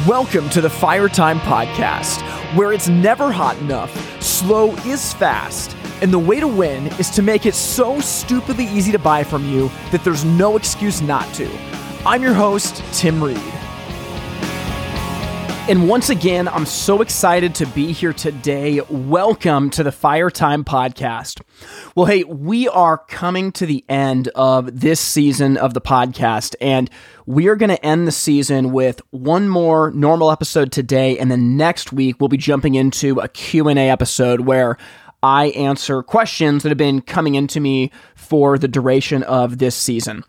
Welcome to the Fire Time Podcast, where it's never hot enough, slow is fast, and the way to win is to make it so stupidly easy to buy from you that there's no excuse not to. I'm your host, Tim Reed. And once again, I'm so excited to be here today. Welcome to the Fire Time Podcast. Well, hey, we are coming to the end of this season of the podcast, and we are going to end the season with one more normal episode today, and then next week we'll be jumping into a Q&A episode where I answer questions that have been coming into me for the duration of this season.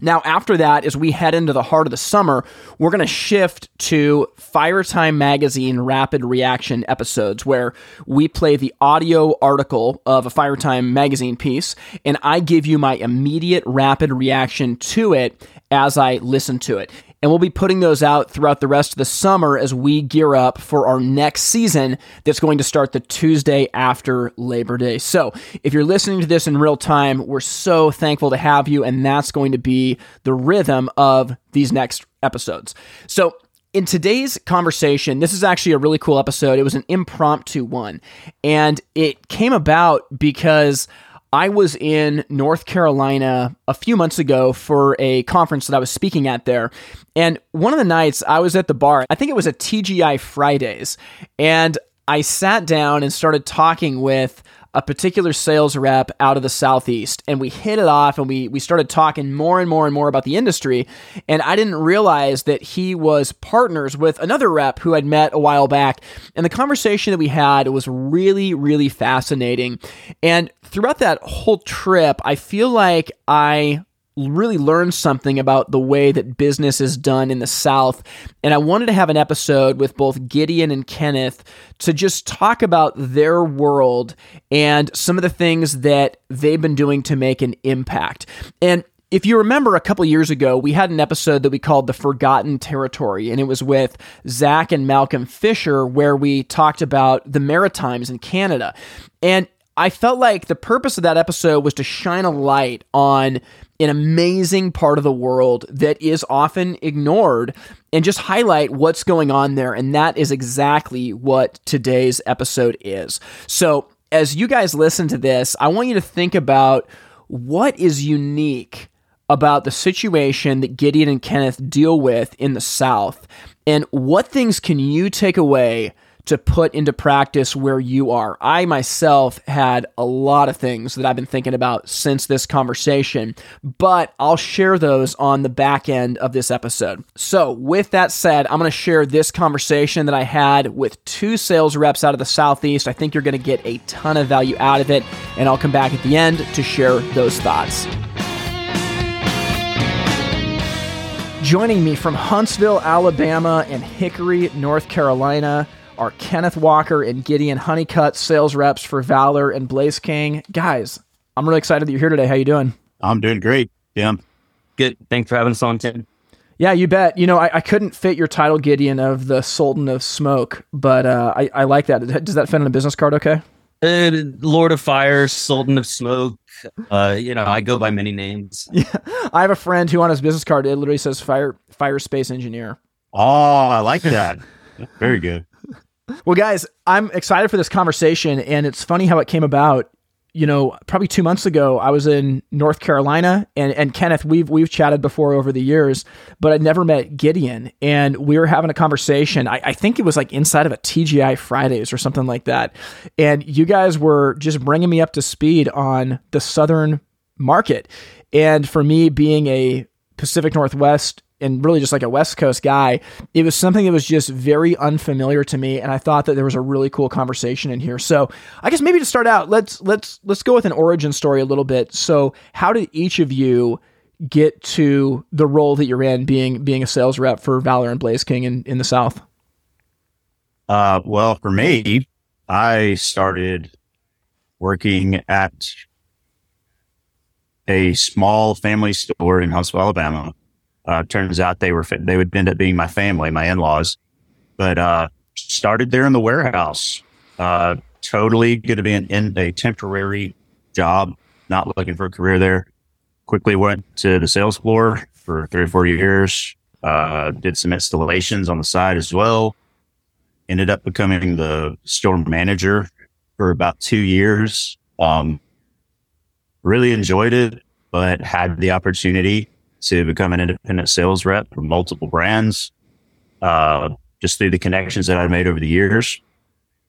Now, after that, as we head into the heart of the summer, we're going to shift to Firetime Magazine rapid reaction episodes where we play the audio article of a Firetime Magazine piece, and I give you my immediate rapid reaction to it as I listen to it. And we'll be putting those out throughout the rest of the summer as we gear up for our next season that's going to start the Tuesday after Labor Day. So if you're listening to this in real time, we're so thankful to have you. And that's going to be the rhythm of these next episodes. So in today's conversation, this is actually a really cool episode. It was an impromptu one. And it came about because I was in North Carolina a few months ago for a conference that I was speaking at there. And one of the nights I was at the bar, I think it was a TGI Fridays, and I sat down and started talking with a particular sales rep out of the southeast and we hit it off and we we started talking more and more and more about the industry and I didn't realize that he was partners with another rep who I'd met a while back and the conversation that we had was really really fascinating and throughout that whole trip I feel like I really learned something about the way that business is done in the South. And I wanted to have an episode with both Gideon and Kenneth to just talk about their world and some of the things that they've been doing to make an impact. And if you remember a couple years ago, we had an episode that we called The Forgotten Territory, and it was with Zach and Malcolm Fisher, where we talked about the Maritimes in Canada. And I felt like the purpose of that episode was to shine a light on an amazing part of the world that is often ignored and just highlight what's going on there. And that is exactly what today's episode is. So, as you guys listen to this, I want you to think about what is unique about the situation that Gideon and Kenneth deal with in the South and what things can you take away to put into practice where you are. I myself had a lot of things that I've been thinking about since this conversation, but I'll share those on the back end of this episode. So, with that said, I'm going to share this conversation that I had with two sales reps out of the Southeast. I think you're going to get a ton of value out of it, and I'll come back at the end to share those thoughts. Joining me from Huntsville, Alabama, and Hickory, North Carolina are Kenneth Walker and Gideon Honeycutt, sales reps for Valor and Blaze King. Guys, I'm really excited that you're here today. How you doing? I'm doing great, Tim. Good. Thanks for having us on, Tim. Yeah, you bet. You know, I, I couldn't fit your title, Gideon, of the Sultan of Smoke, but uh, I, I like that. Does that fit on a business card okay? Uh, Lord of Fire, Sultan of Smoke. Uh, you know, I go by many names. Yeah, I have a friend who on his business card it literally says fire fire space engineer. Oh, I like that. Very good. Well, guys, I'm excited for this conversation, and it's funny how it came about. You know, probably two months ago, I was in North Carolina, and, and Kenneth, we've we've chatted before over the years, but I'd never met Gideon, and we were having a conversation. I, I think it was like inside of a TGI Fridays or something like that, and you guys were just bringing me up to speed on the Southern market, and for me being a Pacific Northwest and really just like a West Coast guy, it was something that was just very unfamiliar to me, and I thought that there was a really cool conversation in here. So I guess maybe to start out, let's let's let's go with an origin story a little bit. So how did each of you get to the role that you're in, being being a sales rep for Valor and Blaze King in, in the South? Uh, well, for me, I started working at a small family store in Huntsville, Alabama uh, turns out they were, they would end up being my family, my in-laws, but, uh, started there in the warehouse. Uh, totally going to be an, in a temporary job, not looking for a career there. Quickly went to the sales floor for three or four years. Uh, did some installations on the side as well. Ended up becoming the store manager for about two years. Um, really enjoyed it, but had the opportunity to become an independent sales rep for multiple brands. Uh, just through the connections that I made over the years,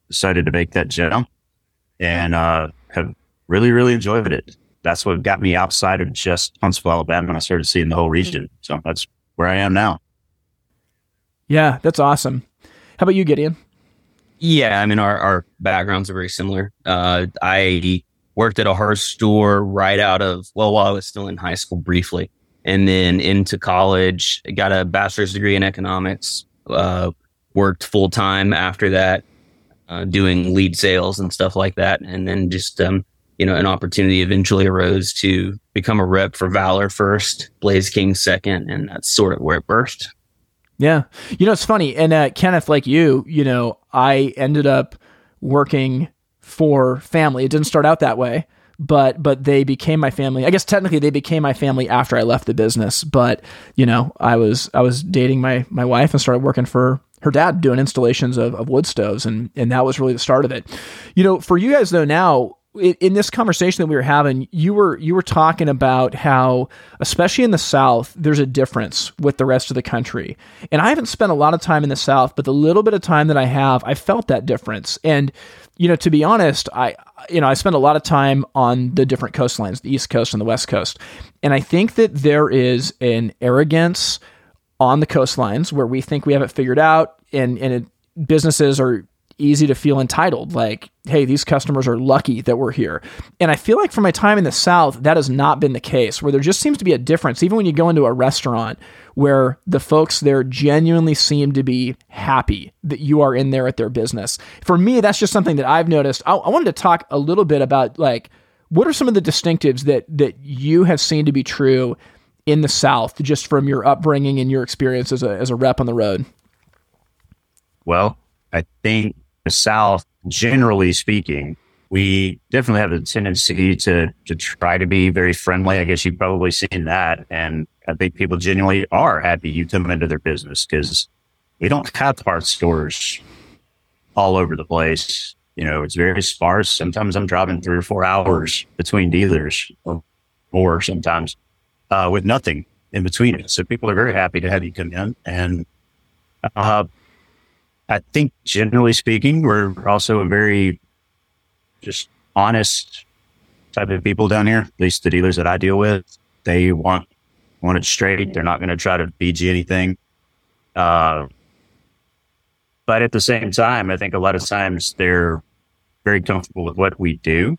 decided to make that jump and uh, have really, really enjoyed it. That's what got me outside of just Huntsville, Alabama, and I started seeing the whole region. So that's where I am now. Yeah, that's awesome. How about you, Gideon? Yeah, I mean, our, our backgrounds are very similar. Uh, I worked at a hearth store right out of, well, while I was still in high school briefly, and then into college, got a bachelor's degree in economics, uh, worked full time after that, uh, doing lead sales and stuff like that. And then just, um, you know, an opportunity eventually arose to become a rep for Valor first, Blaze King second, and that's sort of where it burst. Yeah. You know, it's funny. And uh, Kenneth, like you, you know, I ended up working for family. It didn't start out that way, but but they became my family. I guess technically they became my family after I left the business. But you know, I was I was dating my my wife and started working for her dad doing installations of, of wood stoves and and that was really the start of it. You know, for you guys though now in this conversation that we were having, you were you were talking about how, especially in the South, there's a difference with the rest of the country. And I haven't spent a lot of time in the South, but the little bit of time that I have, I felt that difference. And you know, to be honest, I you know I spend a lot of time on the different coastlines, the East Coast and the West Coast, and I think that there is an arrogance on the coastlines where we think we have it figured out, and and it, businesses are easy to feel entitled like hey these customers are lucky that we're here. And i feel like for my time in the south that has not been the case where there just seems to be a difference. Even when you go into a restaurant where the folks there genuinely seem to be happy that you are in there at their business. For me that's just something that i've noticed. I, I wanted to talk a little bit about like what are some of the distinctives that that you have seen to be true in the south just from your upbringing and your experience as a, as a rep on the road? Well i think the South, generally speaking, we definitely have a tendency to to try to be very friendly. I guess you've probably seen that, and I think people genuinely are happy you come into their business because we don't have parts stores all over the place. You know, it's very sparse. Sometimes I'm driving three or four hours between dealers, or more sometimes, uh, with nothing in between it. So people are very happy to have you come in, and uh, I think generally speaking, we're also a very just honest type of people down here. At least the dealers that I deal with, they want want it straight. They're not going to try to feed you anything. Uh, but at the same time, I think a lot of times they're very comfortable with what we do,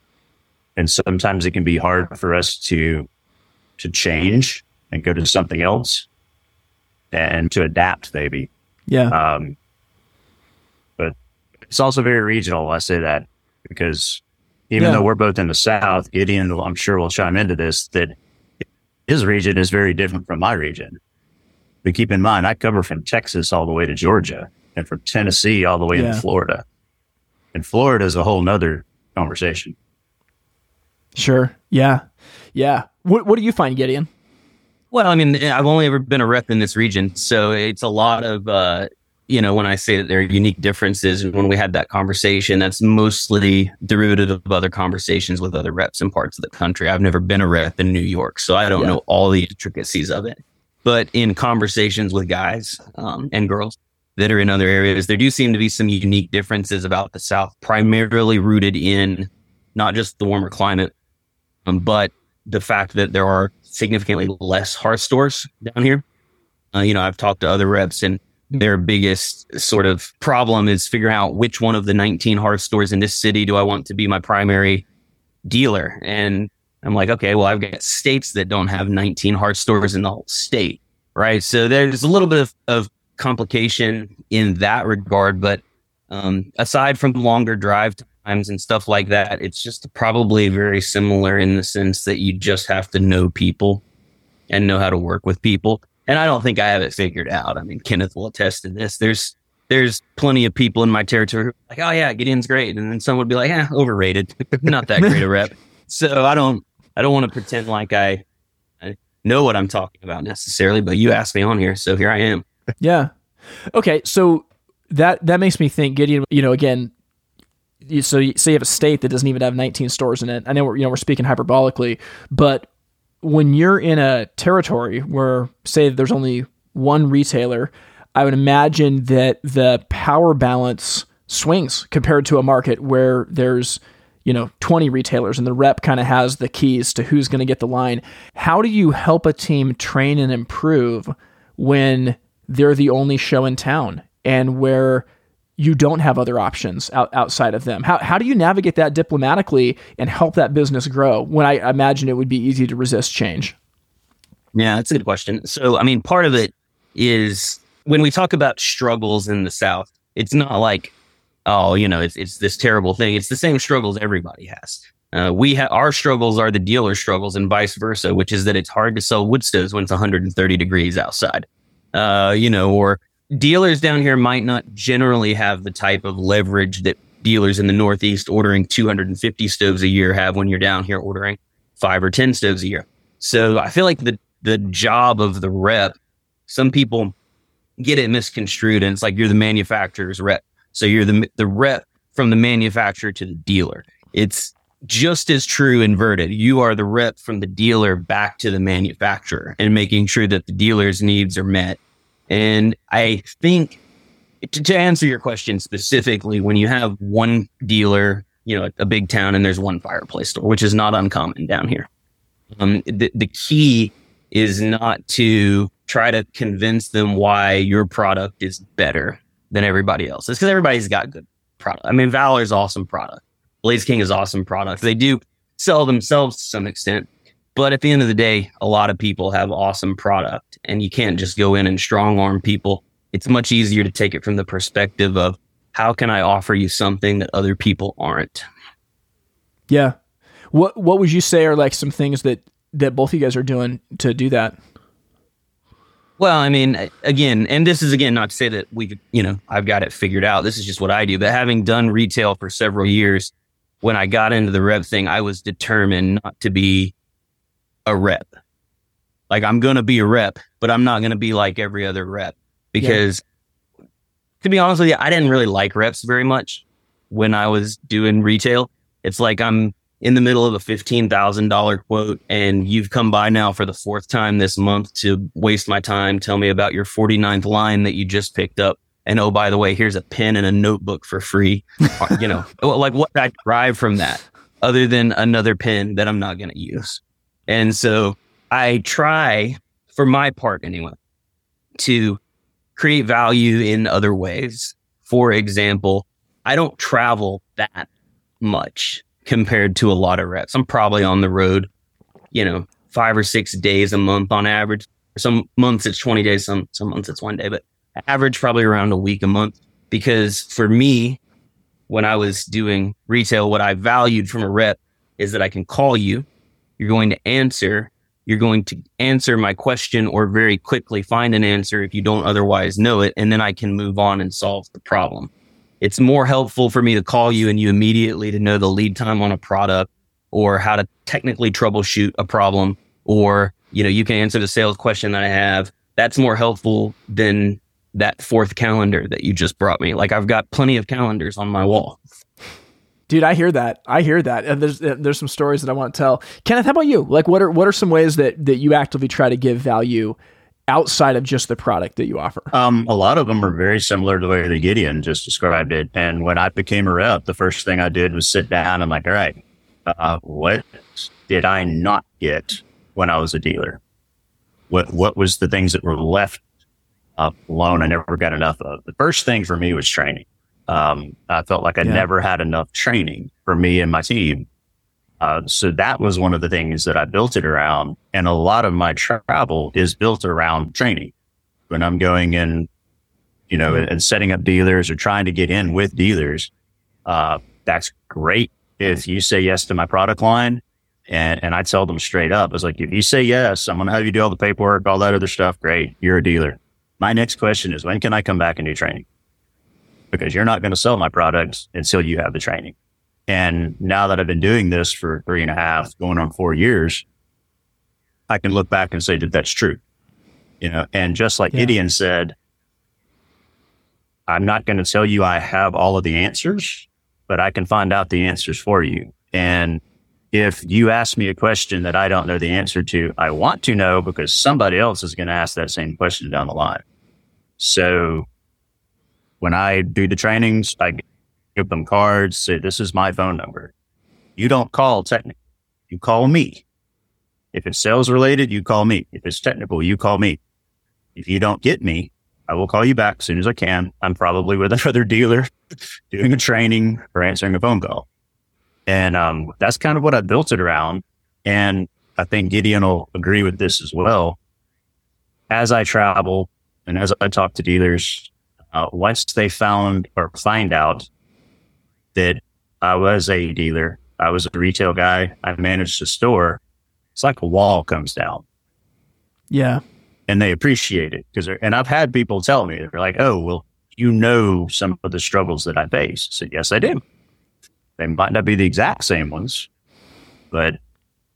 and sometimes it can be hard for us to to change and go to something else and to adapt, maybe. Yeah. Um, but it's also very regional. I say that because even yeah. though we're both in the South, Gideon, I'm sure will chime into this, that his region is very different from my region. But keep in mind, I cover from Texas all the way to Georgia and from Tennessee all the way yeah. into Florida. And Florida is a whole nother conversation. Sure. Yeah. Yeah. What, what do you find, Gideon? Well, I mean, I've only ever been a rep in this region, so it's a lot of uh, you know, when I say that there are unique differences, and when we had that conversation, that's mostly derivative of other conversations with other reps in parts of the country. I've never been a rep in New York, so I don't yeah. know all the intricacies of it. But in conversations with guys um, and girls that are in other areas, there do seem to be some unique differences about the South, primarily rooted in not just the warmer climate, um, but the fact that there are significantly less hearth stores down here. Uh, you know, I've talked to other reps and their biggest sort of problem is figuring out which one of the 19 hearth stores in this city do I want to be my primary dealer. And I'm like, okay, well, I've got states that don't have 19 hearth stores in the whole state, right? So there's a little bit of, of complication in that regard. But um, aside from longer drive times and stuff like that, it's just probably very similar in the sense that you just have to know people and know how to work with people and I don't think I have it figured out. I mean, Kenneth will attest to this. There's there's plenty of people in my territory like, oh yeah, Gideon's great, and then some would be like, yeah, overrated, not that great a rep. So I don't I don't want to pretend like I, I know what I'm talking about necessarily, but you asked me on here, so here I am. Yeah. Okay, so that that makes me think, Gideon. You know, again, so you, you have a state that doesn't even have 19 stores in it. I know we're you know we're speaking hyperbolically, but when you're in a territory where, say, there's only one retailer, I would imagine that the power balance swings compared to a market where there's you know 20 retailers and the rep kind of has the keys to who's going to get the line. How do you help a team train and improve when they're the only show in town and where you don't have other options out, outside of them how, how do you navigate that diplomatically and help that business grow when i imagine it would be easy to resist change yeah that's a good question so i mean part of it is when we talk about struggles in the south it's not like oh, you know, it's it's this terrible thing. It's the same struggles everybody has. Uh, we have our struggles are the dealer struggles and vice versa, which is that it's hard to sell wood stoves when it's 130 degrees outside. Uh, you know, or dealers down here might not generally have the type of leverage that dealers in the Northeast ordering 250 stoves a year have when you're down here ordering five or 10 stoves a year. So I feel like the the job of the rep, some people get it misconstrued and it's like you're the manufacturer's rep. So you're the the rep from the manufacturer to the dealer. It's just as true inverted. You are the rep from the dealer back to the manufacturer and making sure that the dealer's needs are met. And I think to, to answer your question specifically, when you have one dealer, you know, a big town and there's one fireplace store, which is not uncommon down here. Um, the, the key is not to try to convince them why your product is better than everybody else. It's because everybody's got good product. I mean, Valor is awesome product. Blaze King is awesome product. They do sell themselves to some extent, but at the end of the day, a lot of people have awesome product, and you can't just go in and strong arm people. It's much easier to take it from the perspective of how can I offer you something that other people aren't. Yeah. What What would you say are like some things that that both of you guys are doing to do that? Well, I mean, again, and this is again not to say that we, you know, I've got it figured out. This is just what I do. But having done retail for several years, when I got into the rev thing, I was determined not to be a rep. Like I'm going to be a rep, but I'm not going to be like every other rep because yeah. to be honest with you, I didn't really like reps very much when I was doing retail. It's like I'm in the middle of a $15,000 quote and you've come by now for the fourth time this month to waste my time, tell me about your 49th line that you just picked up. And oh, by the way, here's a pen and a notebook for free. you know, like what I derive from that other than another pen that I'm not going to use. And so I try for my part anyway to create value in other ways. For example, I don't travel that much compared to a lot of reps. I'm probably on the road, you know, five or six days a month on average. Some months it's 20 days, some some months it's one day, but average probably around a week a month. Because for me, when I was doing retail, what I valued from a rep is that I can call you, you're going to answer, you're going to answer my question or very quickly find an answer if you don't otherwise know it, and then I can move on and solve the problem. It's more helpful for me to call you and you immediately to know the lead time on a product or how to technically troubleshoot a problem or you know you can answer the sales question that i have. That's more helpful than that fourth calendar that you just brought me. Like i've got plenty of calendars on my wall dude i hear that i hear that and there's there's some stories that i want to tell kenneth how about you like what are what are some ways that that you actively try to give value outside of just the product that you offer? Um, a lot of them are very similar to the way that Gideon just described it. And when I became a rep, the first thing I did was sit down and like, all right, uh, what did I not get when I was a dealer? What what was the things that were left uh, alone? I never got enough of. The first thing for me was training. Um, I felt like I yeah. never had enough training for me and my team. Uh, so that was one of the things that I built it around. And a lot of my travel is built around training. When I'm going in, you know, and setting up dealers or trying to get in with dealers, uh, that's great. If you say yes to my product line and, and I tell them straight up, it's like, if you say yes, I'm going to have you do all the paperwork, all that other stuff. Great. You're a dealer. My next question is, when can I come back and do training? Because you're not going to sell my products until you have the training. And now that I've been doing this for three and a half, going on four years, I can look back and say that that's true. You know, and just like Yeah. Gideon said, I'm not going to tell you I have all of the answers, but I can find out the answers for you. And if you ask me a question that I don't know the answer to, I want to know because somebody else is going to ask that same question down the line. So when I do the trainings, I give them cards, say, this is my phone number. You don't call technical, you call me. If it's sales related, you call me. If it's technical, you call me. If you don't get me, I will call you back as soon as I can. I'm probably with another dealer doing a training or answering a phone call. And um, that's kind of what I built it around. And I think Gideon will agree with this as well. As I travel and as I talk to dealers, uh, once they found or find out that I was a dealer, I was a retail guy, I managed a store, it's like a wall comes down Yeah. and they appreciate it because and I've had people tell me they're like, "Oh, well, you know some of the struggles that I face." I said, "Yes, I do." They might not be the exact same ones, but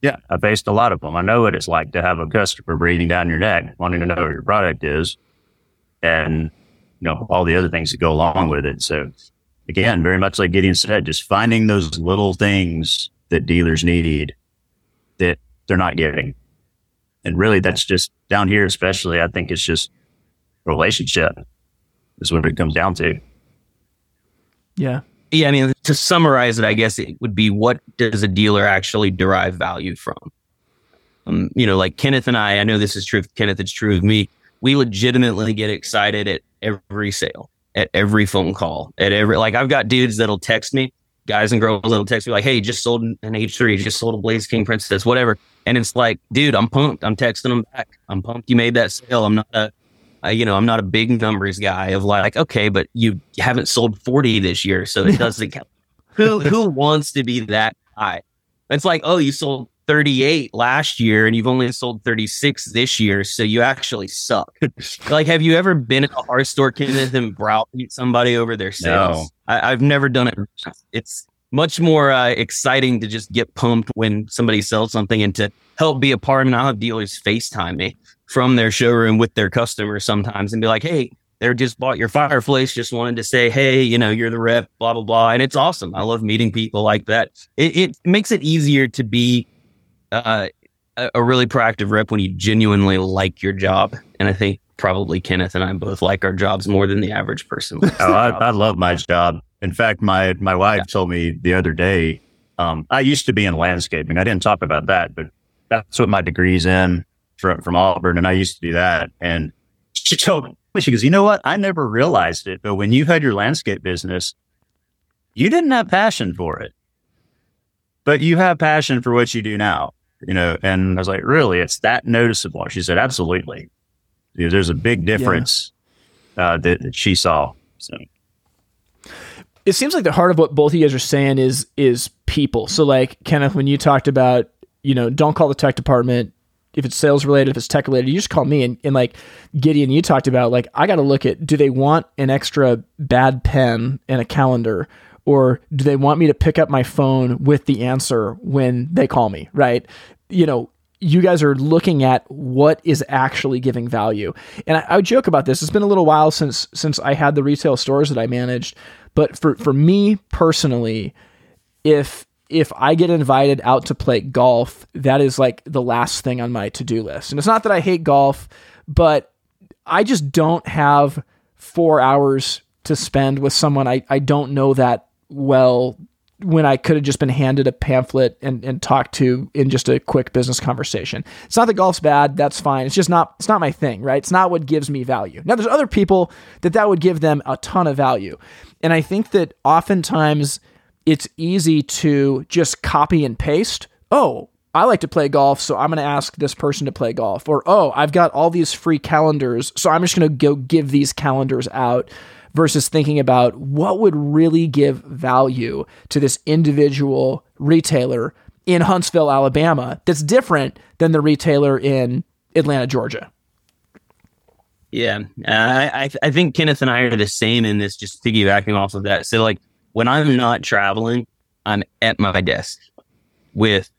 yeah, I faced a lot of them. I know what it's like to have a customer breathing down your neck, wanting to know what your product is, and you know all the other things that go along with it. So again, very much like Gideon said, just finding those little things that dealers need that they're not getting. And really, that's just down here, especially. I think it's just relationship is what it comes down to. Yeah. Yeah, I mean, to summarize it, I guess it would be what does a dealer actually derive value from? Um, you know, like Kenneth and I, I know this is true of Kenneth, it's true of me. We legitimately get excited at every sale, at every phone call, at every, like, I've got dudes that'll text me, guys and girls that'll text me, like, hey, just sold an H3, just sold a Blaze King Princess, whatever. And it's like, dude, I'm pumped. I'm texting them back. I'm pumped you made that sale. I'm not a, I, you know, I'm not a big numbers guy of like, okay, but you haven't sold 40 this year, so it doesn't count. who who wants to be that guy? It's like, oh, you sold 38 last year and you've only sold 36 this year, so you actually suck. like, have you ever been at a hardware store, Kenneth, and browbeat somebody over their sales? No. I, I've never done it. It's much more uh, exciting to just get pumped when somebody sells something and to help be a part. And I'll have dealers FaceTime me from their showroom with their customers sometimes and be like, hey, they just bought your fireplace, just wanted to say, hey, you know, you're the rep, blah, blah, blah. And it's awesome. I love meeting people like that. It, it makes it easier to be uh, a really proactive rep when you genuinely like your job. And I think probably Kenneth and I both like our jobs more than the average person. Oh, I. I love my job. In fact, my my wife told me the other day. Um, I used to be in landscaping. I didn't talk about that, but that's what my degree's in from from Auburn, and I used to do that. And she told me, she goes, "You know what? I never realized it, but when you had your landscape business, you didn't have passion for it, but you have passion for what you do now." You know, and I was like, "Really? It's that noticeable?" She said, "Absolutely. You know, there's a big difference uh, that, that she saw." So. it seems like the heart of what both of you guys are saying is is people. So like Kenneth, when you talked about, you know, don't call the tech department if it's sales related, if it's tech related, you just call me. And, and like Gideon, you talked about like I got to look at do they want an extra bad pen and a calendar, or do they want me to pick up my phone with the answer when they call me? Right? You know, you guys are looking at what is actually giving value. And I, I joke about this. It's been a little while since since I had the retail stores that I managed, but for for me personally, if if I get invited out to play golf, that is like the last thing on my to-do list. And it's not that I hate golf, but I just don't have 4 hours to spend with someone I I don't know that well when I could have just been handed a pamphlet and, and talked to in just a quick business conversation. It's not that golf's bad. That's fine. It's just not, it's not my thing, right? It's not what gives me value. Now there's other people that that would give them a ton of value. And I think that oftentimes it's easy to just copy and paste. Oh, I like to play golf, so I'm going to ask this person to play golf. Or, oh, I've got all these free calendars, so I'm just going to go give these calendars out versus thinking about what would really give value to this individual retailer in Huntsville, Alabama, that's different than the retailer in Atlanta, Georgia. Yeah, uh, I I- think Kenneth and I are the same in this. Just piggybacking off of that. So like when I'm not traveling, I'm at my desk with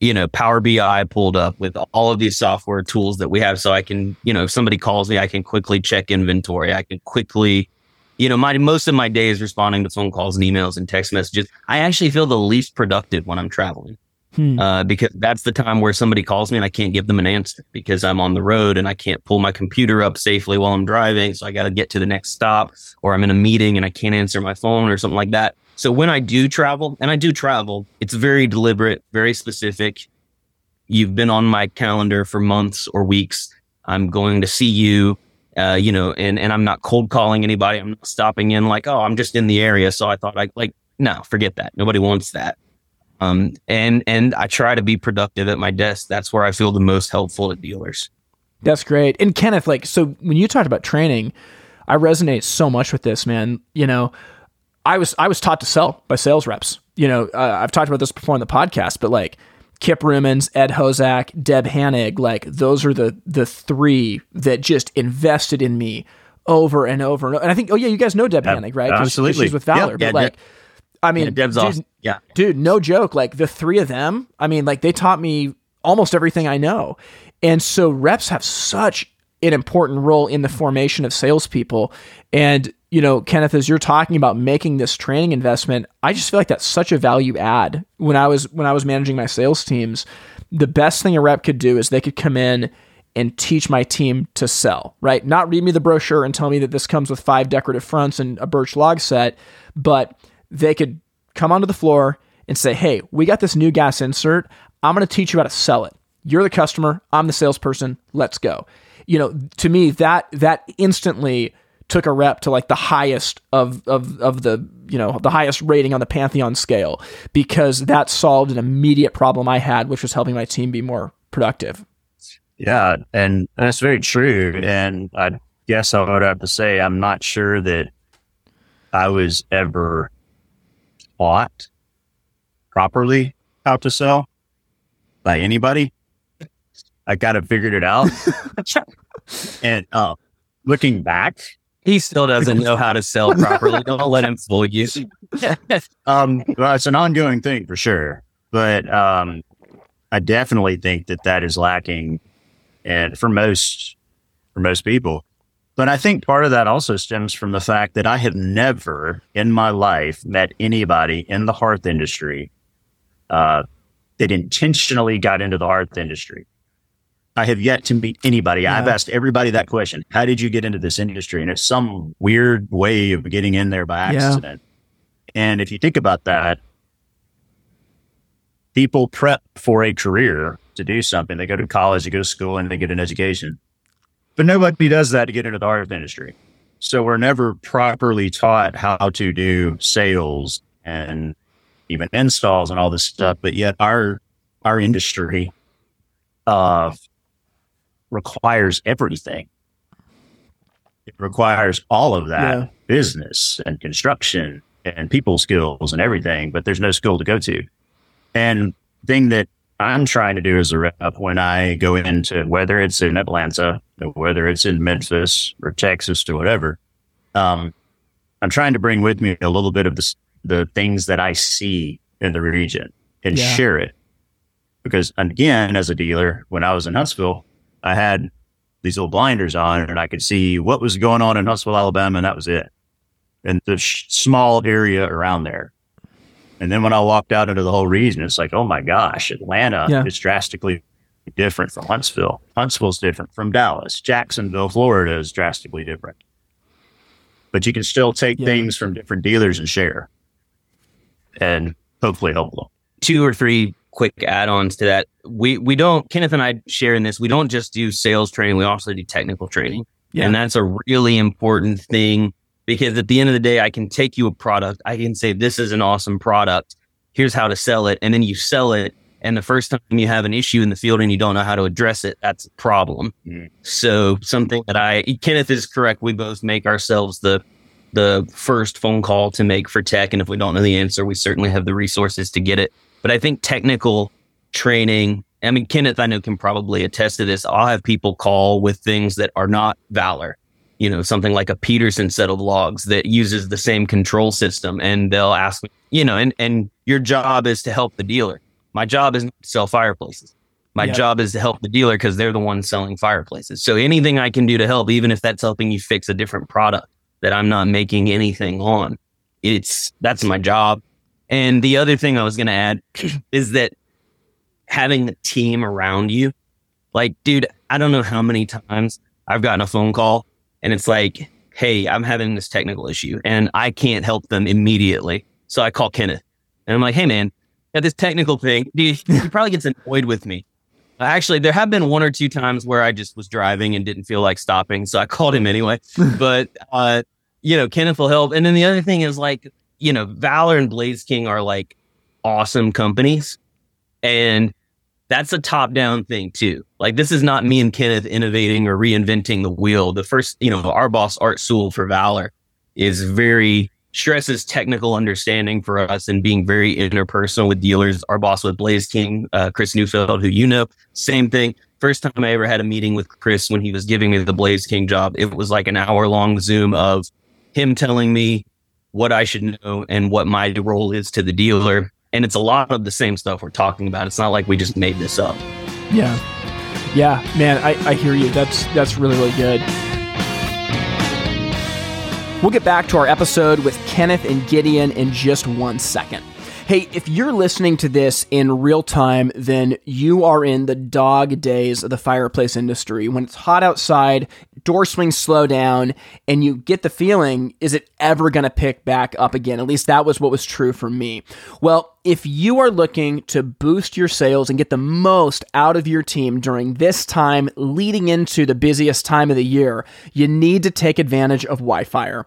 you know, Power BI pulled up with all of these software tools that we have. So I can, you know, if somebody calls me, I can quickly check inventory. I can quickly, you know, my most of my day is responding to phone calls and emails and text messages. I actually feel the least productive when I'm traveling. Hmm. Uh, because that's the time where somebody calls me and I can't give them an answer because I'm on the road and I can't pull my computer up safely while I'm driving. So I got to get to the next stop or I'm in a meeting and I can't answer my phone or something like that. So when I do travel, and I do travel, it's very deliberate, very specific. You've been on my calendar for months or weeks. I'm going to see you, uh, you know, and, and I'm not cold calling anybody. I'm not stopping in like, oh, I'm just in the area. So I thought I like, no, forget that. Nobody wants that. Um, and, and I try to be productive at my desk. That's where I feel the most helpful to dealers. That's great. And Kenneth, like, so when you talked about training, I resonate so much with this, man. You know, I was I was taught to sell by sales reps. You know, uh, I've talked about this before on the podcast, but like Kip Rumens, Ed Hozak, Deb Hanig, like those are the the three that just invested in me over and over and over. And I think, oh yeah, you guys know Deb uh, Hanig, right? Absolutely, she's with Valor. Yeah, but like, I mean, yeah, Deb's dude, awesome. Yeah, dude, no joke. Like the three of them, I mean, like they taught me almost everything I know. And so reps have such an important role in the formation of salespeople. And you know, Kenneth, as you're talking about making this training investment, I just feel like that's such a value add. When I was when I was managing my sales teams, the best thing a rep could do is they could come in and teach my team to sell, right? Not read me the brochure and tell me that this comes with five decorative fronts and a birch log set, but they could come onto the floor and say, "Hey, we got this new gas insert. I'm going to teach you how to sell it. You're the customer, I'm the salesperson. Let's go." You know, to me that that instantly took a rep to like the highest of of of the you know the highest rating on the Pantheon scale because that solved an immediate problem I had, which was helping my team be more productive. Yeah, and that's very true. And I guess I would have to say I'm not sure that I was ever taught properly how to sell by anybody. I kind of figured it out. and uh, looking back, he still doesn't know how to sell properly. Don't let him fool you. um, well, it's an ongoing thing for sure, but um, I definitely think that that is lacking, and for most for most people. But I think part of that also stems from the fact that I have never in my life met anybody in the hearth industry uh, that intentionally got into the hearth industry. I have yet to meet anybody. Yeah. I've asked everybody that question. How did you get into this industry? And it's some weird way of getting in there by accident. Yeah. And if you think about that, people prep for a career to do something. They go to college, they go to school, and they get an education. But nobody does that to get into the hearth industry. So we're never properly taught how to do sales and even installs and all this stuff. But yet our our industry of requires everything. It requires all of that yeah. business and construction and people skills and everything, but there's no school to go to. And thing that I'm trying to do as a rep when I go into whether it's in Atlanta, whether it's in Memphis or Texas or whatever, um, I'm trying to bring with me a little bit of the, the things that I see in the region and yeah. share it. Because again, as a dealer, when I was in Huntsville, I had these little blinders on and I could see what was going on in Huntsville, Alabama, and that was it. And the sh- small area around there. And then when I walked out into the whole region, it's like, oh my gosh, Atlanta yeah. is drastically different from Huntsville. Huntsville's different from Dallas. Jacksonville, Florida is drastically different. But you can still take yeah. things from different dealers and share and hopefully help them. Two or three quick add-ons to that. We we don't Kenneth and I share in this. We don't just do sales training. We also do technical training, yeah. and that's a really important thing because at the end of the day, I can take you a product. I can say this is an awesome product. Here's how to sell it, and then you sell it. And the first time you have an issue in the field and you don't know how to address it, that's a problem. Mm. So something that I Kenneth is correct. We both make ourselves the the first phone call to make for tech, and if we don't know the answer, we certainly have the resources to get it. But I think technical training, I mean, Kenneth, I know can probably attest to this. I'll have people call with things that are not Valor, you know, something like a Peterson set of logs that uses the same control system. And they'll ask me, you know, and, and your job is to help the dealer. My job is to sell fireplaces. My Yep. job is to help the dealer because they're the ones selling fireplaces. So anything I can do to help, even if that's helping you fix a different product that I'm not making anything on, it's that's my job. And the other thing I was going to add is that having a team around you, like, dude, I don't know how many times I've gotten a phone call and it's like, hey, I'm having this technical issue and I can't help them immediately. So I call Kenneth and I'm like, hey, man, got this technical thing. Dude, he probably gets annoyed with me. Actually, there have been one or two times where I just was driving and didn't feel like stopping. So I called him anyway. but, uh, you know, Kenneth will help. And then the other thing is like, you know, Valor and Blaze King are like awesome companies. And that's a top down thing too. Like this is not me and Kenneth innovating or reinventing the wheel. The first, you know, our boss Art Sewell for Valor is very stresses technical understanding for us and being very interpersonal with dealers. Our boss with Blaze King, uh, Chris Neufeld, who you know, same thing. First time I ever had a meeting with Chris when he was giving me the Blaze King job, it was like an hour long Zoom of him telling me what I should know and what my role is to the dealer. And it's a lot of the same stuff we're talking about. It's not like we just made this up. Yeah. Yeah, man, I, I hear you. That's that's really, really good. We'll get back to our episode with Kenneth and Gideon in just one second. Hey, if you're listening to this in real time, then you are in the dog days of the fireplace industry. When it's hot outside, door swings slow down, and you get the feeling, is it ever going to pick back up again? At least that was what was true for me. Well, if you are looking to boost your sales and get the most out of your team during this time leading into the busiest time of the year, you need to take advantage of WhyFire.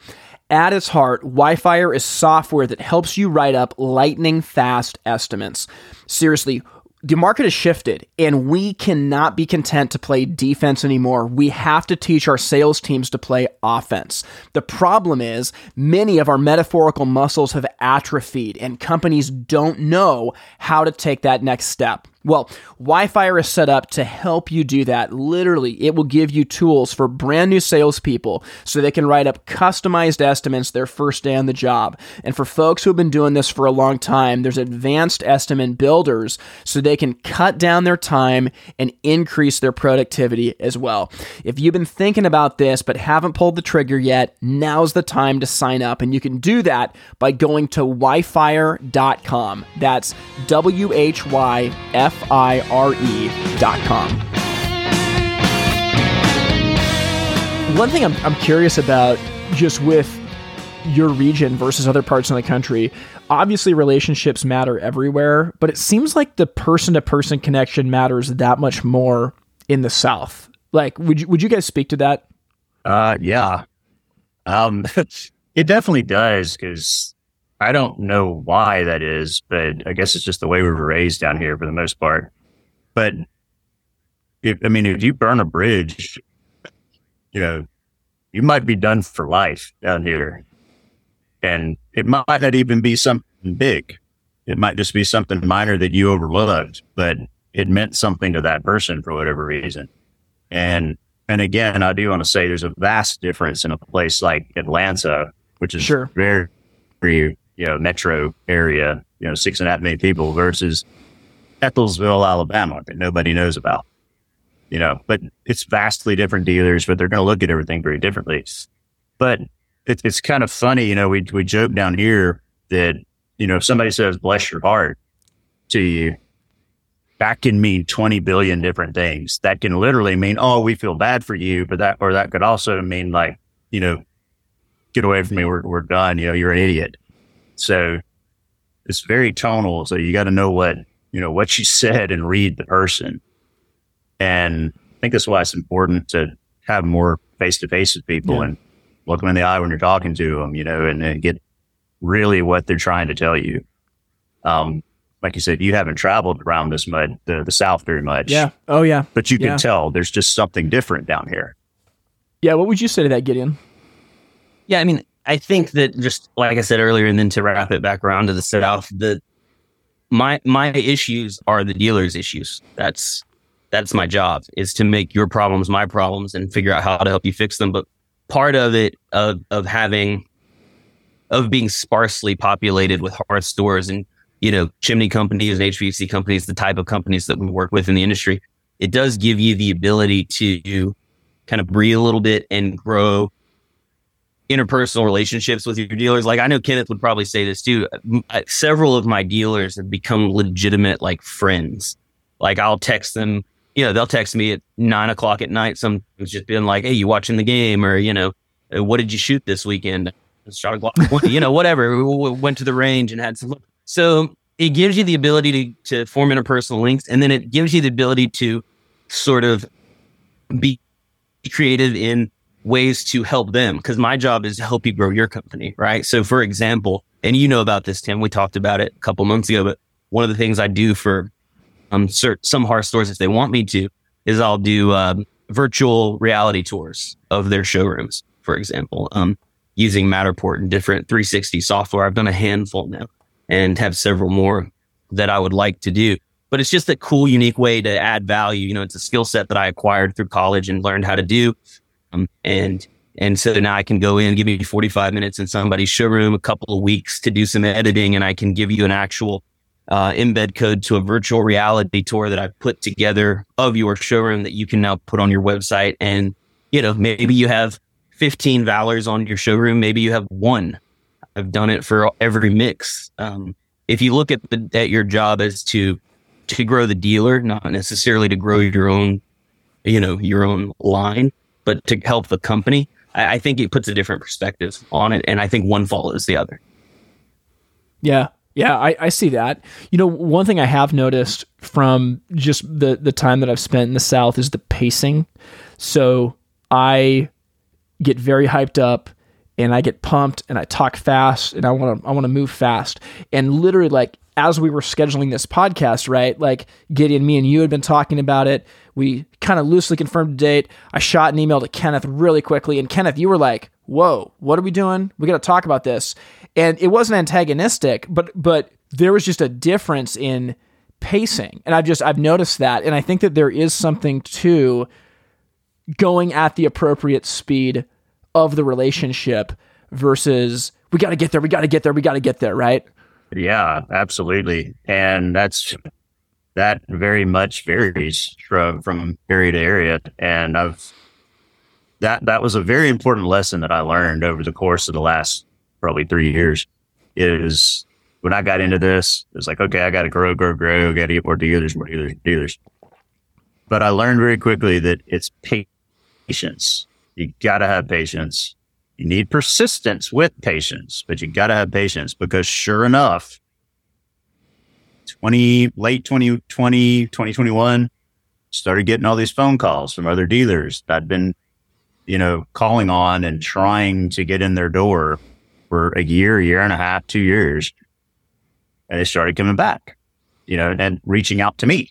At its heart, WhyFire is software that helps you write up lightning fast estimates. Seriously, the market has shifted and we cannot be content to play defense anymore. We have to teach our sales teams to play offense. The problem is many of our metaphorical muscles have atrophied and companies don't know how to take that next step. Well, WhyFire is set up to help you do that. Literally, it will give you tools for brand new salespeople so they can write up customized estimates their first day on the job. And for folks who have been doing this for a long time, there's advanced estimate builders so they can cut down their time and increase their productivity as well. If you've been thinking about this but haven't pulled the trigger yet, now's the time to sign up. And you can do that by going to whyfire.com. That's W H Y F I R E.com. One thing I'm, I'm curious about just with your region versus other parts of the country, obviously relationships matter everywhere, but it seems like the person to person connection matters that much more in the South. Like, would you, would you guys speak to that? Uh, yeah. Um, it definitely does because I don't know why that is, but I guess it's just the way we were raised down here for the most part. But if, I mean, if you burn a bridge, you know, you might be done for life down here. And it might not even be something big. It might just be something minor that you overlooked, but it meant something to that person for whatever reason. And and again, I do want to say there's a vast difference in a place like Atlanta, which is Sure. very, very, you know, metro area, you know, six and a half million people versus Ethelsville, Alabama, that nobody knows about. You know, but it's vastly different dealers, but they're going to look at everything very differently. But it, it's kind of funny, you know, we, we joke down here that, you know, if somebody says, bless your heart to you, that can mean 20 billion different things. That can literally mean, oh, we feel bad for you, but that, or that could also mean like, you know, get away from me. We're, we're done. You know, you're an idiot. So it's very tonal. So you got to know what, you know, what you said and read the person. And I think that's why it's important to have more face to face with people Yeah. and look them in the eye when you're talking to them, you know, and, and get really what they're trying to tell you. Um, like you said, you haven't traveled around this mud, the, the South very much. Yeah. Oh, yeah. But you can Yeah. tell there's just something different down here. Yeah. What would you say to that, Gideon? Yeah, I mean, I think that just like I said earlier, and then to wrap it back around to the South, that my my issues are the dealer's issues. That's that's my job is to make your problems my problems and figure out how to help you fix them. But part of it of of having of being sparsely populated with hearth stores and you know, chimney companies, and HVAC companies, the type of companies that we work with in the industry, it does give you the ability to kind of breathe a little bit and grow interpersonal relationships with your dealers. Like I know Kenneth would probably say this too. Several of my dealers have become legitimate like friends. Like I'll text them, you know, they'll text me at nine o'clock at night. Some just being like, Hey, you watching the game? Or, you know, uh, what did you shoot this weekend? Shot a Glock, you know, whatever. We went to the range and had some. So it gives you the ability to, to form interpersonal links. And then it gives you the ability to sort of be creative in ways to help them because my job is to help you grow your company, right? So, for example, and you know about this, Tim, we talked about it a couple months ago, but one of the things I do for um, some hearth stores, if they want me to, is I'll do um, virtual reality tours of their showrooms, for example, um, using Matterport and different 360 software. I've done a handful now and have several more that I would like to do. But it's just a cool, unique way to add value. You know, it's a skill set that I acquired through college and learned how to do. Um, and and so now I can go in, give you 45 minutes in somebody's showroom, a couple of weeks to do some editing, and I can give you an actual uh, embed code to a virtual reality tour that I've put together of your showroom that you can now put on your website. And, you know, maybe you have 15 Valors on your showroom, maybe you have one. I've done it for every mix. Um, if you look at the, at your job as to to grow the dealer, not necessarily to grow your own, you know, your own line, but to help the company, I, I think it puts a different perspective on it. And I think one follows the other. Yeah. Yeah, I, I see that. You know, one thing I have noticed from just the the time that I've spent in the South is the pacing. So I get very hyped up and I get pumped and I talk fast and I want to I want to move fast. And literally like as we were scheduling this podcast, right? Like Gideon, me and you had been talking about it. We kind of loosely confirmed a date. I shot an email to Kenneth really quickly, and Kenneth, you were like, "Whoa, what are we doing? We got to talk about this." And it wasn't antagonistic, but but there was just a difference in pacing, and I've just I've noticed that, and I think that there is something to going at the appropriate speed of the relationship versus we got to get there, we got to get there, we got to get there, right? Yeah, absolutely. And that's that very much varies from from area to area. And I've that that was a very important lesson that I learned over the course of the last probably three years. Is when I got into this, it's like, okay, I got to grow, grow, grow, got to get more dealers, more dealers, dealers. But I learned very quickly that it's patience. You got to have patience you need persistence with patience, but you got to have patience because sure enough, 20, late 2020, 2021, started getting all these phone calls from other dealers that I'd been, you know, calling on and trying to get in their door for a year, year and a half, two years. And they started coming back, you know, and reaching out to me.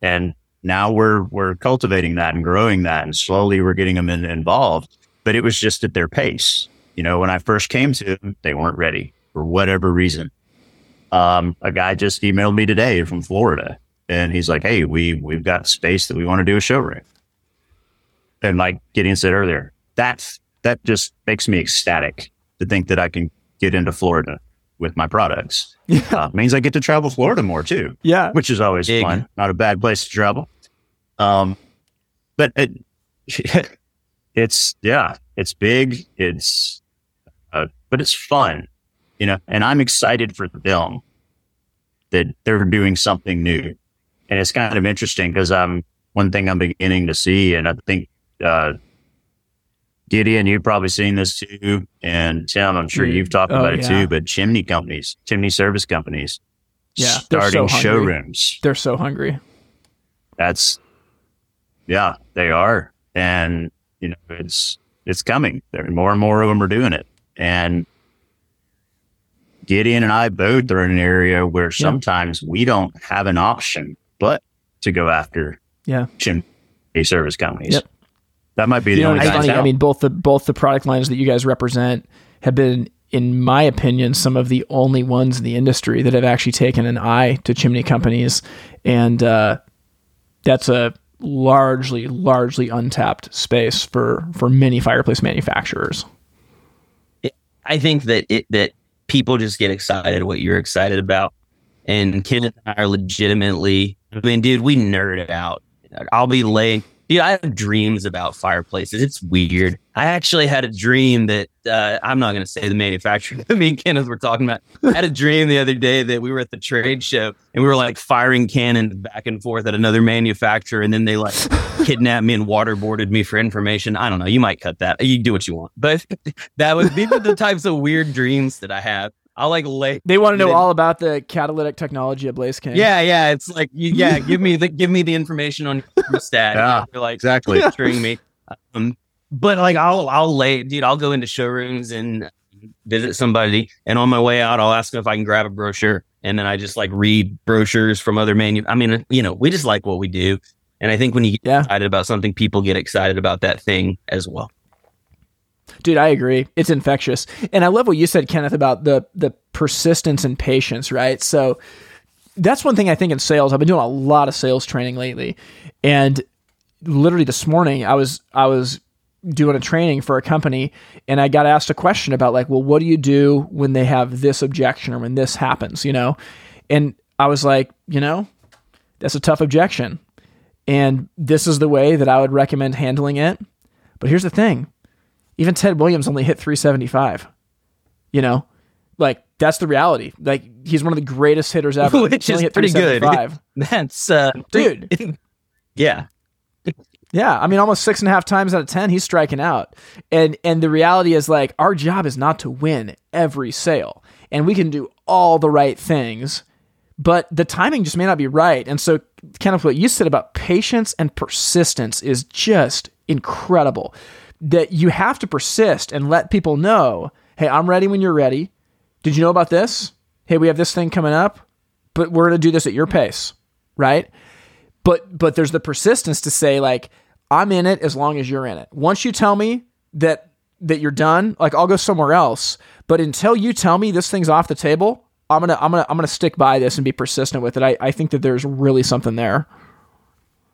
And now we're, we're cultivating that and growing that and slowly we're getting them in, involved but it was just at their pace. You know, when I first came to them, they weren't ready for whatever reason. Um, a guy just emailed me today from Florida and he's like, Hey, we, we've got space that we want to do a showroom. And like Gideon said earlier, that's, that just makes me ecstatic to think that I can get into Florida with my products. Yeah. Uh, means I get to travel Florida more too. Yeah. Which is always Big. fun. Not a bad place to travel. Um, but it, it's yeah, it's big. It's uh, but it's fun, you know. And I'm excited for the film that they're doing something new, and it's kind of interesting because I'm one thing I'm beginning to see, and I think uh, Gideon, you've probably seen this too, and Tim, I'm sure you've talked oh, about it too. But chimney companies, chimney service companies, yeah, starting so showrooms. They're so hungry. That's yeah, they are, and you know, it's it's coming. There more and more of them are doing it. And Gideon and I both are in an area where sometimes we don't have an option but to go after yeah chimney service companies. Yep. That might be the you only know, funny. I mean, both the both the product lines that you guys represent have been, in my opinion, some of the only ones in the industry that have actually taken an eye to chimney companies, and uh, that's a largely, largely untapped space for for many fireplace manufacturers. I think that it that people just get excited what you're excited about. And Kenneth and I are legitimately, I mean, dude, we nerd it out. I'll be laying, dude, I have dreams about fireplaces. It's weird. I actually had a dream that uh, I'm not going to say the manufacturer that me and Kenneth were talking about. I had a dream the other day that we were at the trade show and we were like firing cannons back and forth at another manufacturer. And then they like kidnapped me and waterboarded me for information. I don't know. You might cut that. You do what you want. But that was, these are the types of weird dreams that I have. I'll like lay. They want to know all about the catalytic technology of Blaze King. Yeah, yeah. It's like, yeah, give me the give me the information on your stat. Yeah, You're like exactly. String me. Um, but like I'll I'll lay, dude. I'll go into showrooms and visit somebody, and on my way out, I'll ask them if I can grab a brochure, and then I just like read brochures from other manu. I mean, you know, we just like what we do, and I think when you get Yeah. excited about something, people get excited about that thing as well. Dude, I agree. It's infectious. And I love what you said, Kenneth, about the the persistence and patience, right? So that's one thing I think in sales. I've been doing a lot of sales training lately. And literally this morning I was I was doing a training for a company and I got asked a question about like, well, what do you do when they have this objection or when this happens, you know? And I was like, you know, that's a tough objection. And this is the way that I would recommend handling it. But here's the thing even Ted Williams only hit 375. You know, like that's the reality. Like he's one of the greatest hitters ever. Which is hit pretty good. 375. That's uh, Dude. yeah, Yeah, I mean, almost six and a half times out of ten, he's striking out, and and the reality is like our job is not to win every sale, and we can do all the right things, but the timing just may not be right. And so, kind of what you said about patience and persistence is just incredible. That you have to persist and let people know, hey, I'm ready when you're ready. Did you know about this? Hey, we have this thing coming up, but we're going to do this at your pace, right? but but there's the persistence to say like I'm in it as long as you're in it. Once you tell me that that you're done, like I'll go somewhere else. But until you tell me this thing's off the table, I'm gonna I'm gonna I'm gonna stick by this and be persistent with it. I, I think that there's really something there.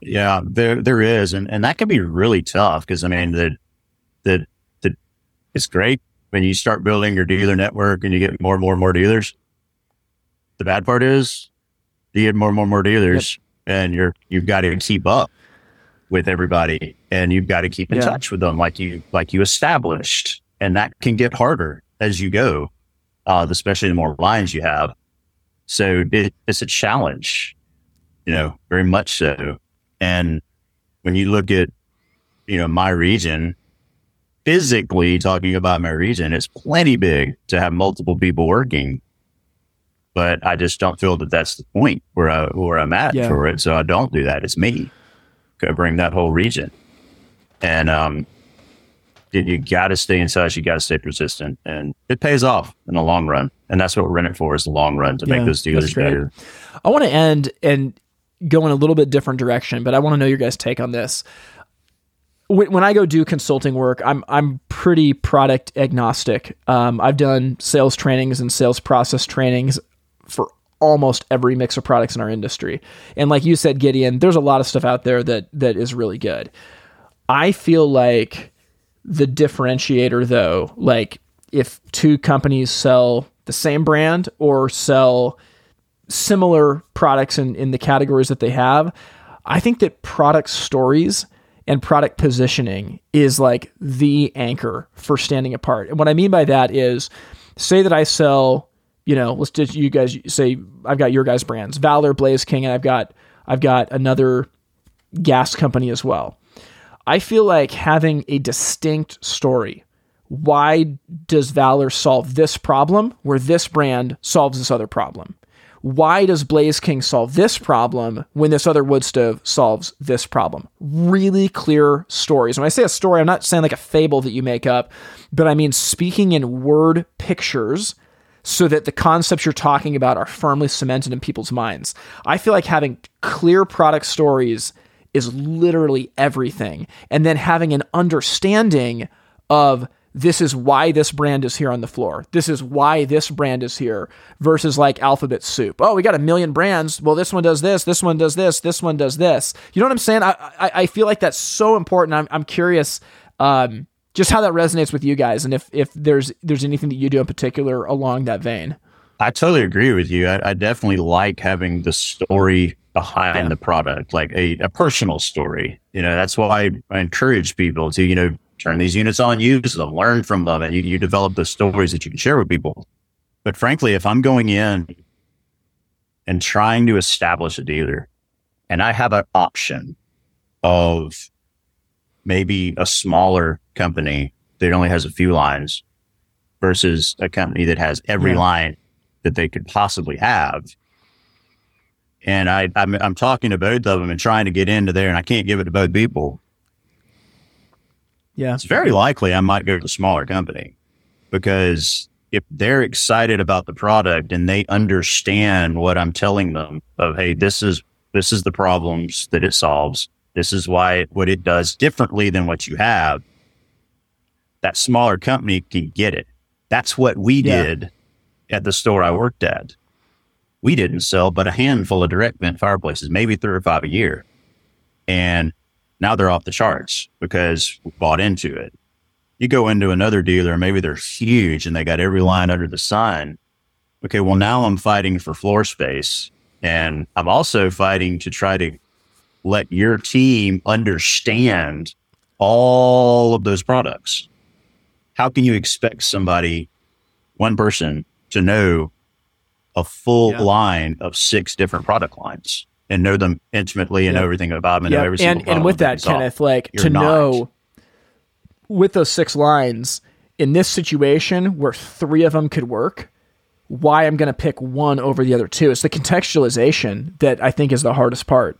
Yeah, there there is, and and that can be really tough because I mean the the it's great when you start building your dealer network and you get more and more and more dealers. The bad part is you get more and more and more dealers, and you're you've got to keep up with everybody, and you've got to keep in Yeah. touch with them like you like you established, and that can get harder as you go, uh, especially the more lines you have. So it, it's a challenge, you know, very much so. And when you look at, you know, my region, physically talking about my region, it's plenty big to have multiple people working. But I just don't feel that that's the point where I where I'm at Yeah. for it. So I don't do that. It's me covering that whole region, and um, you, got to stay in touch. You got to stay persistent, and it pays off in the long run. And that's what we're in it for: is the long run to Yeah, make those dealers better. I want to end and go in a little bit different direction, but I want to know your guys' take on this. When, I go do consulting work, I'm I'm pretty product agnostic. Um, I've done sales trainings and sales process trainings for almost every mix of products in our industry. And like you said, Gideon, there's a lot of stuff out there that that is really good. I feel like the differentiator though, like if two companies sell the same brand or sell similar products in, in the categories that they have, I think that product stories and product positioning is like the anchor for standing apart. And what I mean by that is say that I sell, you know, let's just you guys say I've got your guys' brands, Valor, Blaze King, and I've got I've got another gas company as well. I feel like having a distinct story. Why does Valor solve this problem where this brand solves this other problem? Why does Blaze King solve this problem when this other wood stove solves this problem? Really clear stories. When I say a story, I'm not saying like a fable that you make up, but I mean speaking in word pictures so that the concepts you're talking about are firmly cemented in people's minds. I feel like having clear product stories is literally everything. And then having an understanding of this is why this brand is here on the floor. This is why this brand is here versus like alphabet soup. Oh, we got a million brands. Well, this one does this, this one does this, this one does this. You know what I'm saying? I I, I feel like that's so important. I'm I'm curious um, just how that resonates with you guys, and if if there's there's anything that you do in particular along that vein. I totally agree with you. I, I definitely like having the story behind yeah. the product, like a, a personal story. You know, that's why I, I encourage people to, you know, turn these units on, use them, learn from them, and you, you develop the stories that you can share with people. But frankly, if I'm going in and trying to establish a dealer and I have an option of maybe a smaller company that only has a few lines versus a company that has every yeah. line that they could possibly have. And I, I'm, I'm talking to both of them and trying to get into there, and I can't give it to both people. Yeah. It's very likely I might go to a smaller company because if they're excited about the product and they understand what I'm telling them of, hey, this is this is the problems that it solves. This is why it, what it does differently than what you have. That smaller company can get it. That's what we yeah. did at the store I worked at. We didn't sell but a handful of direct vent fireplaces, maybe three or five a year. And now they're off the charts because we bought into it. You go into another dealer, maybe they're huge and they got every line under the sun. Okay, well, now I'm fighting for floor space. And I'm also fighting to try to let your team understand all of those products. How can you expect somebody, one person, to know a full yeah. line of six different product lines and know them intimately and know everything about them and know every single and, and with that, Kenneth, like You're to not. know with those six lines in this situation where three of them could work, why I'm going to pick one over the other two. It's the contextualization that I think is the hardest part.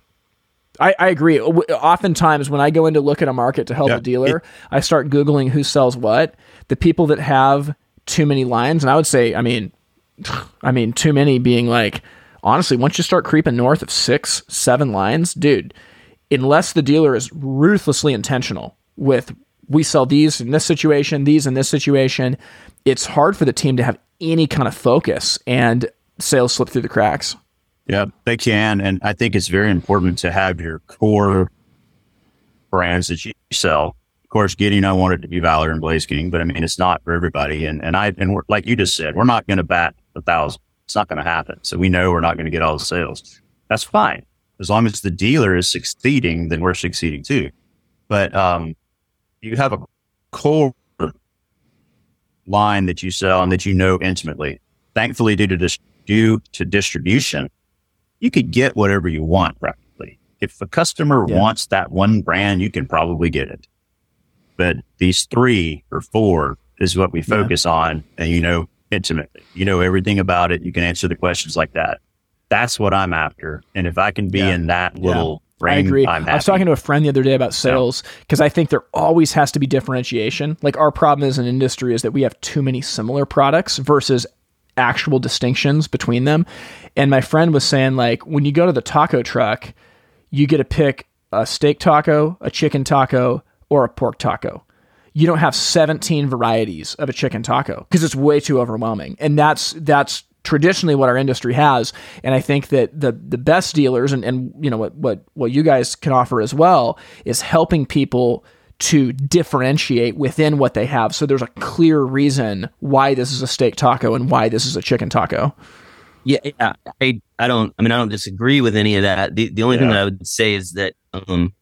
I, I agree. Oftentimes, when I go in to look at a market to help yeah, a dealer, it, I start Googling who sells what. The people that have too many lines, and I would say, I mean, I mean, too many being like, honestly, once you start creeping north of six, seven lines, dude, unless the dealer is ruthlessly intentional with we sell these in this situation, these in this situation, it's hard for the team to have any kind of focus and sales slip through the cracks. Yeah, they can. And I think it's very important to have your core brands that you sell of course, Gideon, I wanted to be Valor and Blaze King, but I mean, it's not for everybody. And, and I, and like you just said, we're not going to bat a thousand. It's not going to happen. So we know we're not going to get all the sales. That's fine. As long as the dealer is succeeding, then we're succeeding too. But, um, you have a core line that you sell and that you know intimately. Thankfully, due to, dis- due to distribution, you could get whatever you want practically. If a customer yeah. wants that one brand, you can probably get it. But these three or four is what we focus yeah. on. And you know, intimately, you know everything about it. You can answer the questions like that. That's what I'm after. And if I can be yeah. in that little yeah. Frame, I agree. i was talking to a friend the other day about sales because I think there always has to be differentiation. Like our problem as an industry is that we have too many similar products versus actual distinctions between them. And my friend was saying like when you go to the taco truck, you get to pick a steak taco, a chicken taco, or a pork taco. You don't have 17 varieties of a chicken taco because it's way too overwhelming. And that's that's traditionally what our industry has. And I think that the the best dealers and, and you know what what what you guys can offer as well is helping people to differentiate within what they have. So there's a clear reason why this is a steak taco and why this is a chicken taco. Yeah, I I don't I mean I don't disagree with any of that. The the only yeah. thing that I would say is that um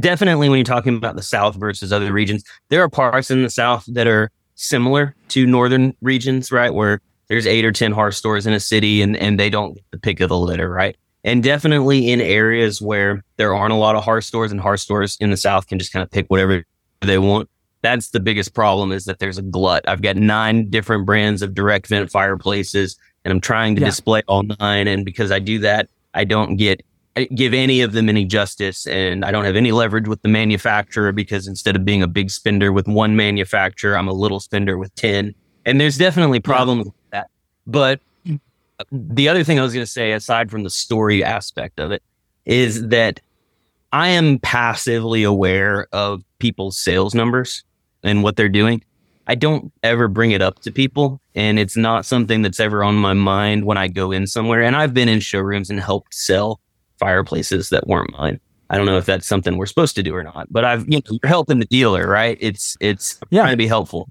definitely when you're talking about the South versus other regions, there are parts in the South that are similar to northern regions, right? Where there's eight or 10 hearth stores in a city and, and they don't get the pick of the litter, right? And definitely in areas where there aren't a lot of hearth stores and hearth stores in the South can just kind of pick whatever they want. That's the biggest problem is that there's a glut. I've got nine different brands of direct vent fireplaces and I'm trying to yeah. display all nine. And because I do that, I don't get give any of them any justice and I don't have any leverage with the manufacturer because instead of being a big spender with one manufacturer, I'm a little spender with 10. And there's definitely problems with that. But mm. the other thing I was going to say, aside from the story aspect of it, is that I am passively aware of people's sales numbers and what they're doing. I don't ever bring it up to people, and it's not something that's ever on my mind when I go in somewhere. And I've been in showrooms and helped sell fireplaces that weren't mine. I don't know if that's something we're supposed to do or not, but I've, you know, you're helping the dealer, right? It's, it's yeah. trying to be helpful.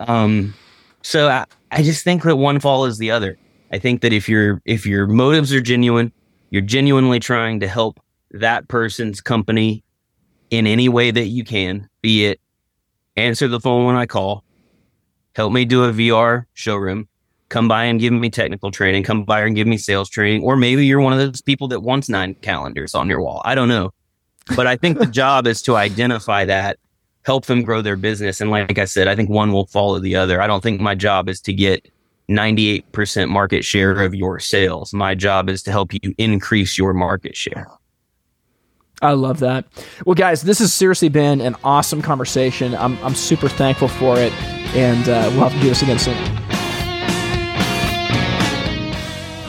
Um, so I, I just think that one follows the other. I think that if your, if your motives are genuine, you're genuinely trying to help that person's company in any way that you can, be it answer the phone when I call, help me do a VR showroom, come by and give me technical training, come by and give me sales training, or maybe you're one of those people that wants nine calendars on your wall. I don't know. But I think the job is to identify that, help them grow their business. And like I said, I think one will follow the other. I don't think my job is to get 98% market share of your sales. My job is to help you increase your market share. I love that. Well, guys, this has seriously been an awesome conversation. I'm, I'm super thankful for it, and uh, we'll have to do this again soon.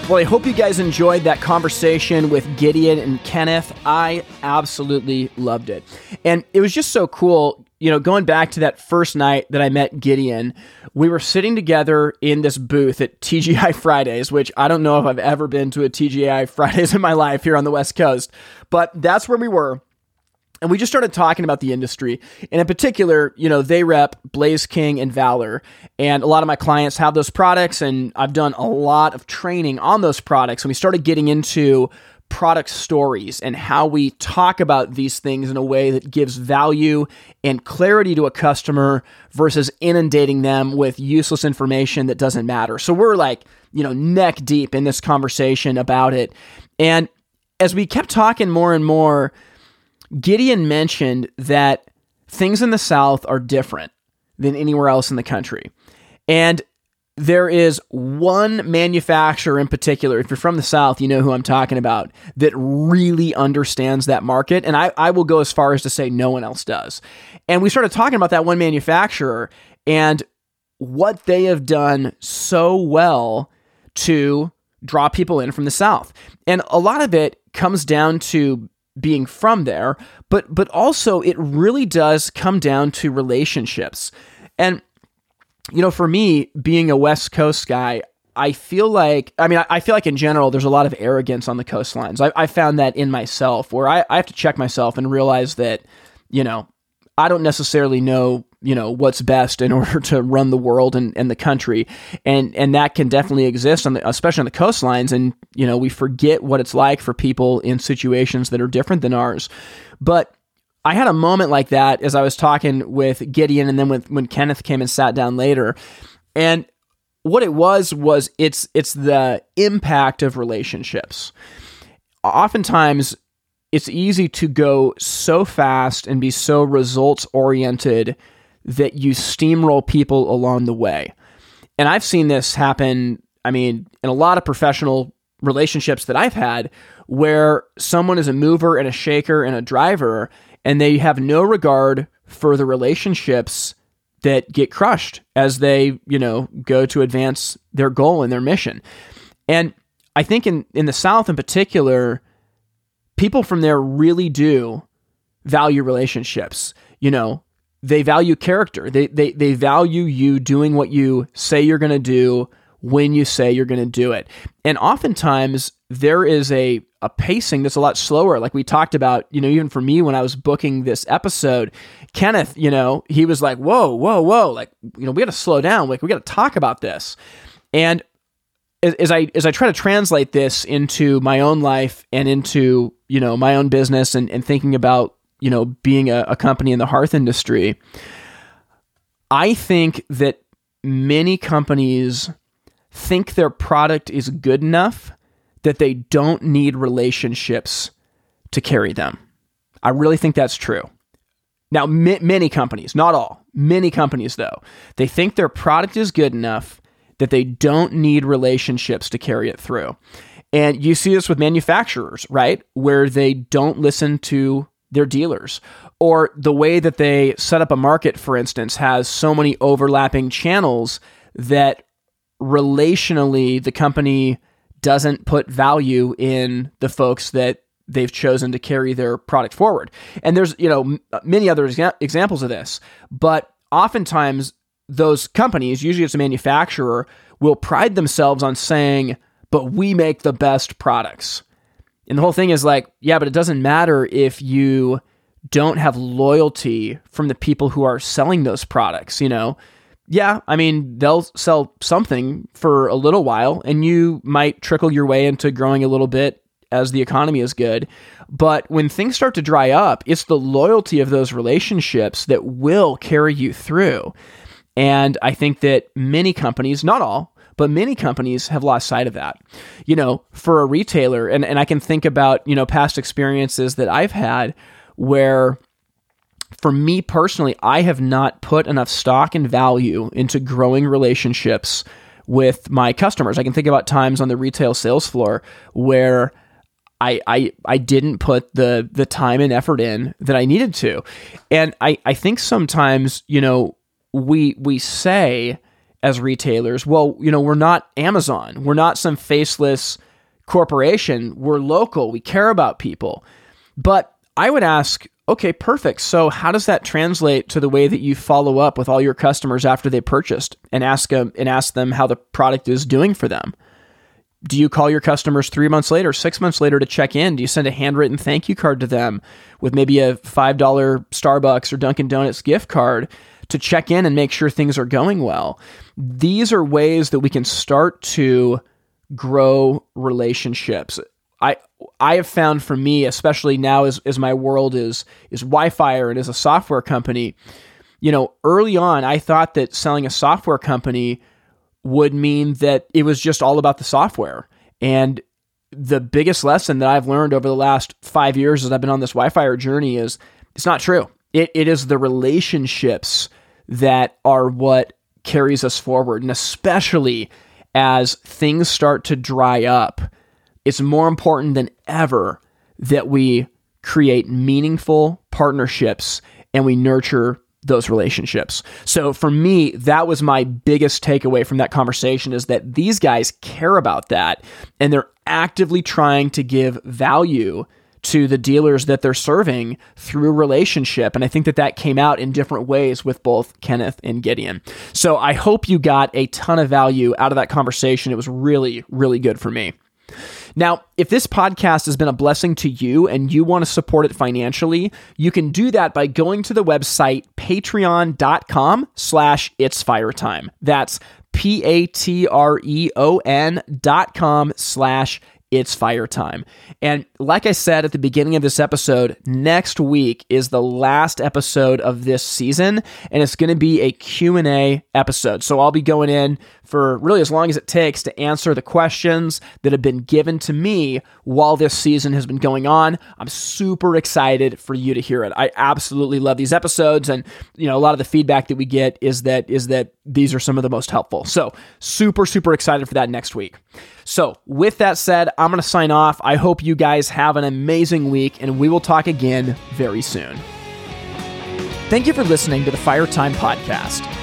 Well, I hope you guys enjoyed that conversation with Gideon and Kenneth. I absolutely loved it. And it was just so cool, you know, going back to that first night that I met Gideon, we were sitting together in this booth at TGI Fridays, which I don't know if I've ever been to a TGI Fridays in my life here on the West Coast, but that's where we were and we just started talking about the industry. And in particular, you know, they rep Blaze King and Valor. And a lot of my clients have those products, and I've done a lot of training on those products. And we started getting into product stories and how we talk about these things in a way that gives value and clarity to a customer versus inundating them with useless information that doesn't matter. So we're like, you know, neck deep in this conversation about it. And as we kept talking more and more, Gideon mentioned that things in the South are different than anywhere else in the country. And there is one manufacturer in particular, if you're from the South, you know who I'm talking about, that really understands that market. And I, I will go as far as to say no one else does. And we started talking about that one manufacturer and what they have done so well to draw people in from the South. And a lot of it comes down to being from there, but but also it really does come down to relationships. And you know, for me, being a West Coast guy, I feel like, I mean, I, feel like in general, there's a lot of arrogance on the coastlines. I, I found that in myself where I, I have to check myself and realize that, you know, I don't necessarily know you know what's best in order to run the world and, and the country. And and that can definitely exist on the especially on the coastlines. And you know we forget what it's like for people in situations that are different than ours. But I had a moment like that as I was talking with Gideon and then when, when Kenneth came and sat down later. And what it was was it's it's the impact of relationships. Oftentimes it's easy to go so fast and be so results oriented that you steamroll people along the way. And I've seen this happen, I mean, in a lot of professional relationships that I've had where someone is a mover and a shaker and a driver and they have no regard for the relationships that get crushed as they, you know, go to advance their goal and their mission. And I think in in the South in particular, people from there really do value relationships. You know, they value character. They they they value you doing what you say you're going to do when you say you're going to do it. And oftentimes there is a a pacing that's a lot slower like we talked about, you know, even for me when I was booking this episode, Kenneth, you know, he was like, "Whoa, whoa, whoa, like, you know, we got to slow down. Like we got to talk about this." And as I as I try to translate this into my own life and into you know my own business and, and thinking about you know being a, a company in the hearth industry, I think that many companies think their product is good enough that they don't need relationships to carry them. I really think that's true. Now, many companies, not all, many companies though, they think their product is good enough that they don't need relationships to carry it through. And you see this with manufacturers, right? Where they don't listen to their dealers or the way that they set up a market, for instance, has so many overlapping channels that relationally the company doesn't put value in the folks that they've chosen to carry their product forward. And there's, you know, many other exa- examples of this, but oftentimes those companies, usually it's a manufacturer, will pride themselves on saying, but we make the best products. And the whole thing is like, yeah, but it doesn't matter if you don't have loyalty from the people who are selling those products, you know? Yeah, I mean, they'll sell something for a little while and you might trickle your way into growing a little bit as the economy is good. But when things start to dry up, it's the loyalty of those relationships that will carry you through. And I think that many companies, not all, but many companies have lost sight of that. You know, for a retailer, and, and I can think about, you know, past experiences that I've had where for me personally, I have not put enough stock and value into growing relationships with my customers. I can think about times on the retail sales floor where I, I I didn't put the the time and effort in that I needed to. And I, I think sometimes, you know, we we say as retailers, well, you know, we're not Amazon. We're not some faceless corporation. We're local. We care about people. But I would ask, okay, perfect. So how does that translate to the way that you follow up with all your customers after they purchased and ask them and ask them how the product is doing for them? Do you call your customers three months later, six months later to check in? Do you send a handwritten thank you card to them with maybe a $5 Starbucks or Dunkin' Donuts gift card to check in and make sure things are going well? These are ways that we can start to grow relationships. I I have found for me, especially now as, as my world is is WhyFire and as a software company, you know, early on I thought that selling a software company would mean that it was just all about the software. And the biggest lesson that I've learned over the last five years as I've been on this WhyFire journey is it's not true. It, it is the relationships that are what carries us forward. And especially as things start to dry up, it's more important than ever that we create meaningful partnerships and we nurture those relationships. So for me, that was my biggest takeaway from that conversation is that these guys care about that and they're actively trying to give value to the dealers that they're serving through relationship. And I think that that came out in different ways with both Kenneth and Gideon. So I hope you got a ton of value out of that conversation. It was really, really good for me. Now, if this podcast has been a blessing to you and you want to support it financially, you can do that by going to the website patreon.com slash it's fire time. That's P-A-T-R-E-O-N dot com slash it's fire time. And like I said at the beginning of this episode, next week is the last episode of this season and it's going to be a Q&A episode. So I'll be going in for really as long as it takes to answer the questions that have been given to me while this season has been going on. I'm super excited for you to hear it. I absolutely love these episodes and you know a lot of the feedback that we get is that is that these are some of the most helpful. So, super super excited for that next week. So, with that said, I'm going to sign off. I hope you guys have an amazing week and we will talk again very soon. Thank you for listening to the Fire Time podcast.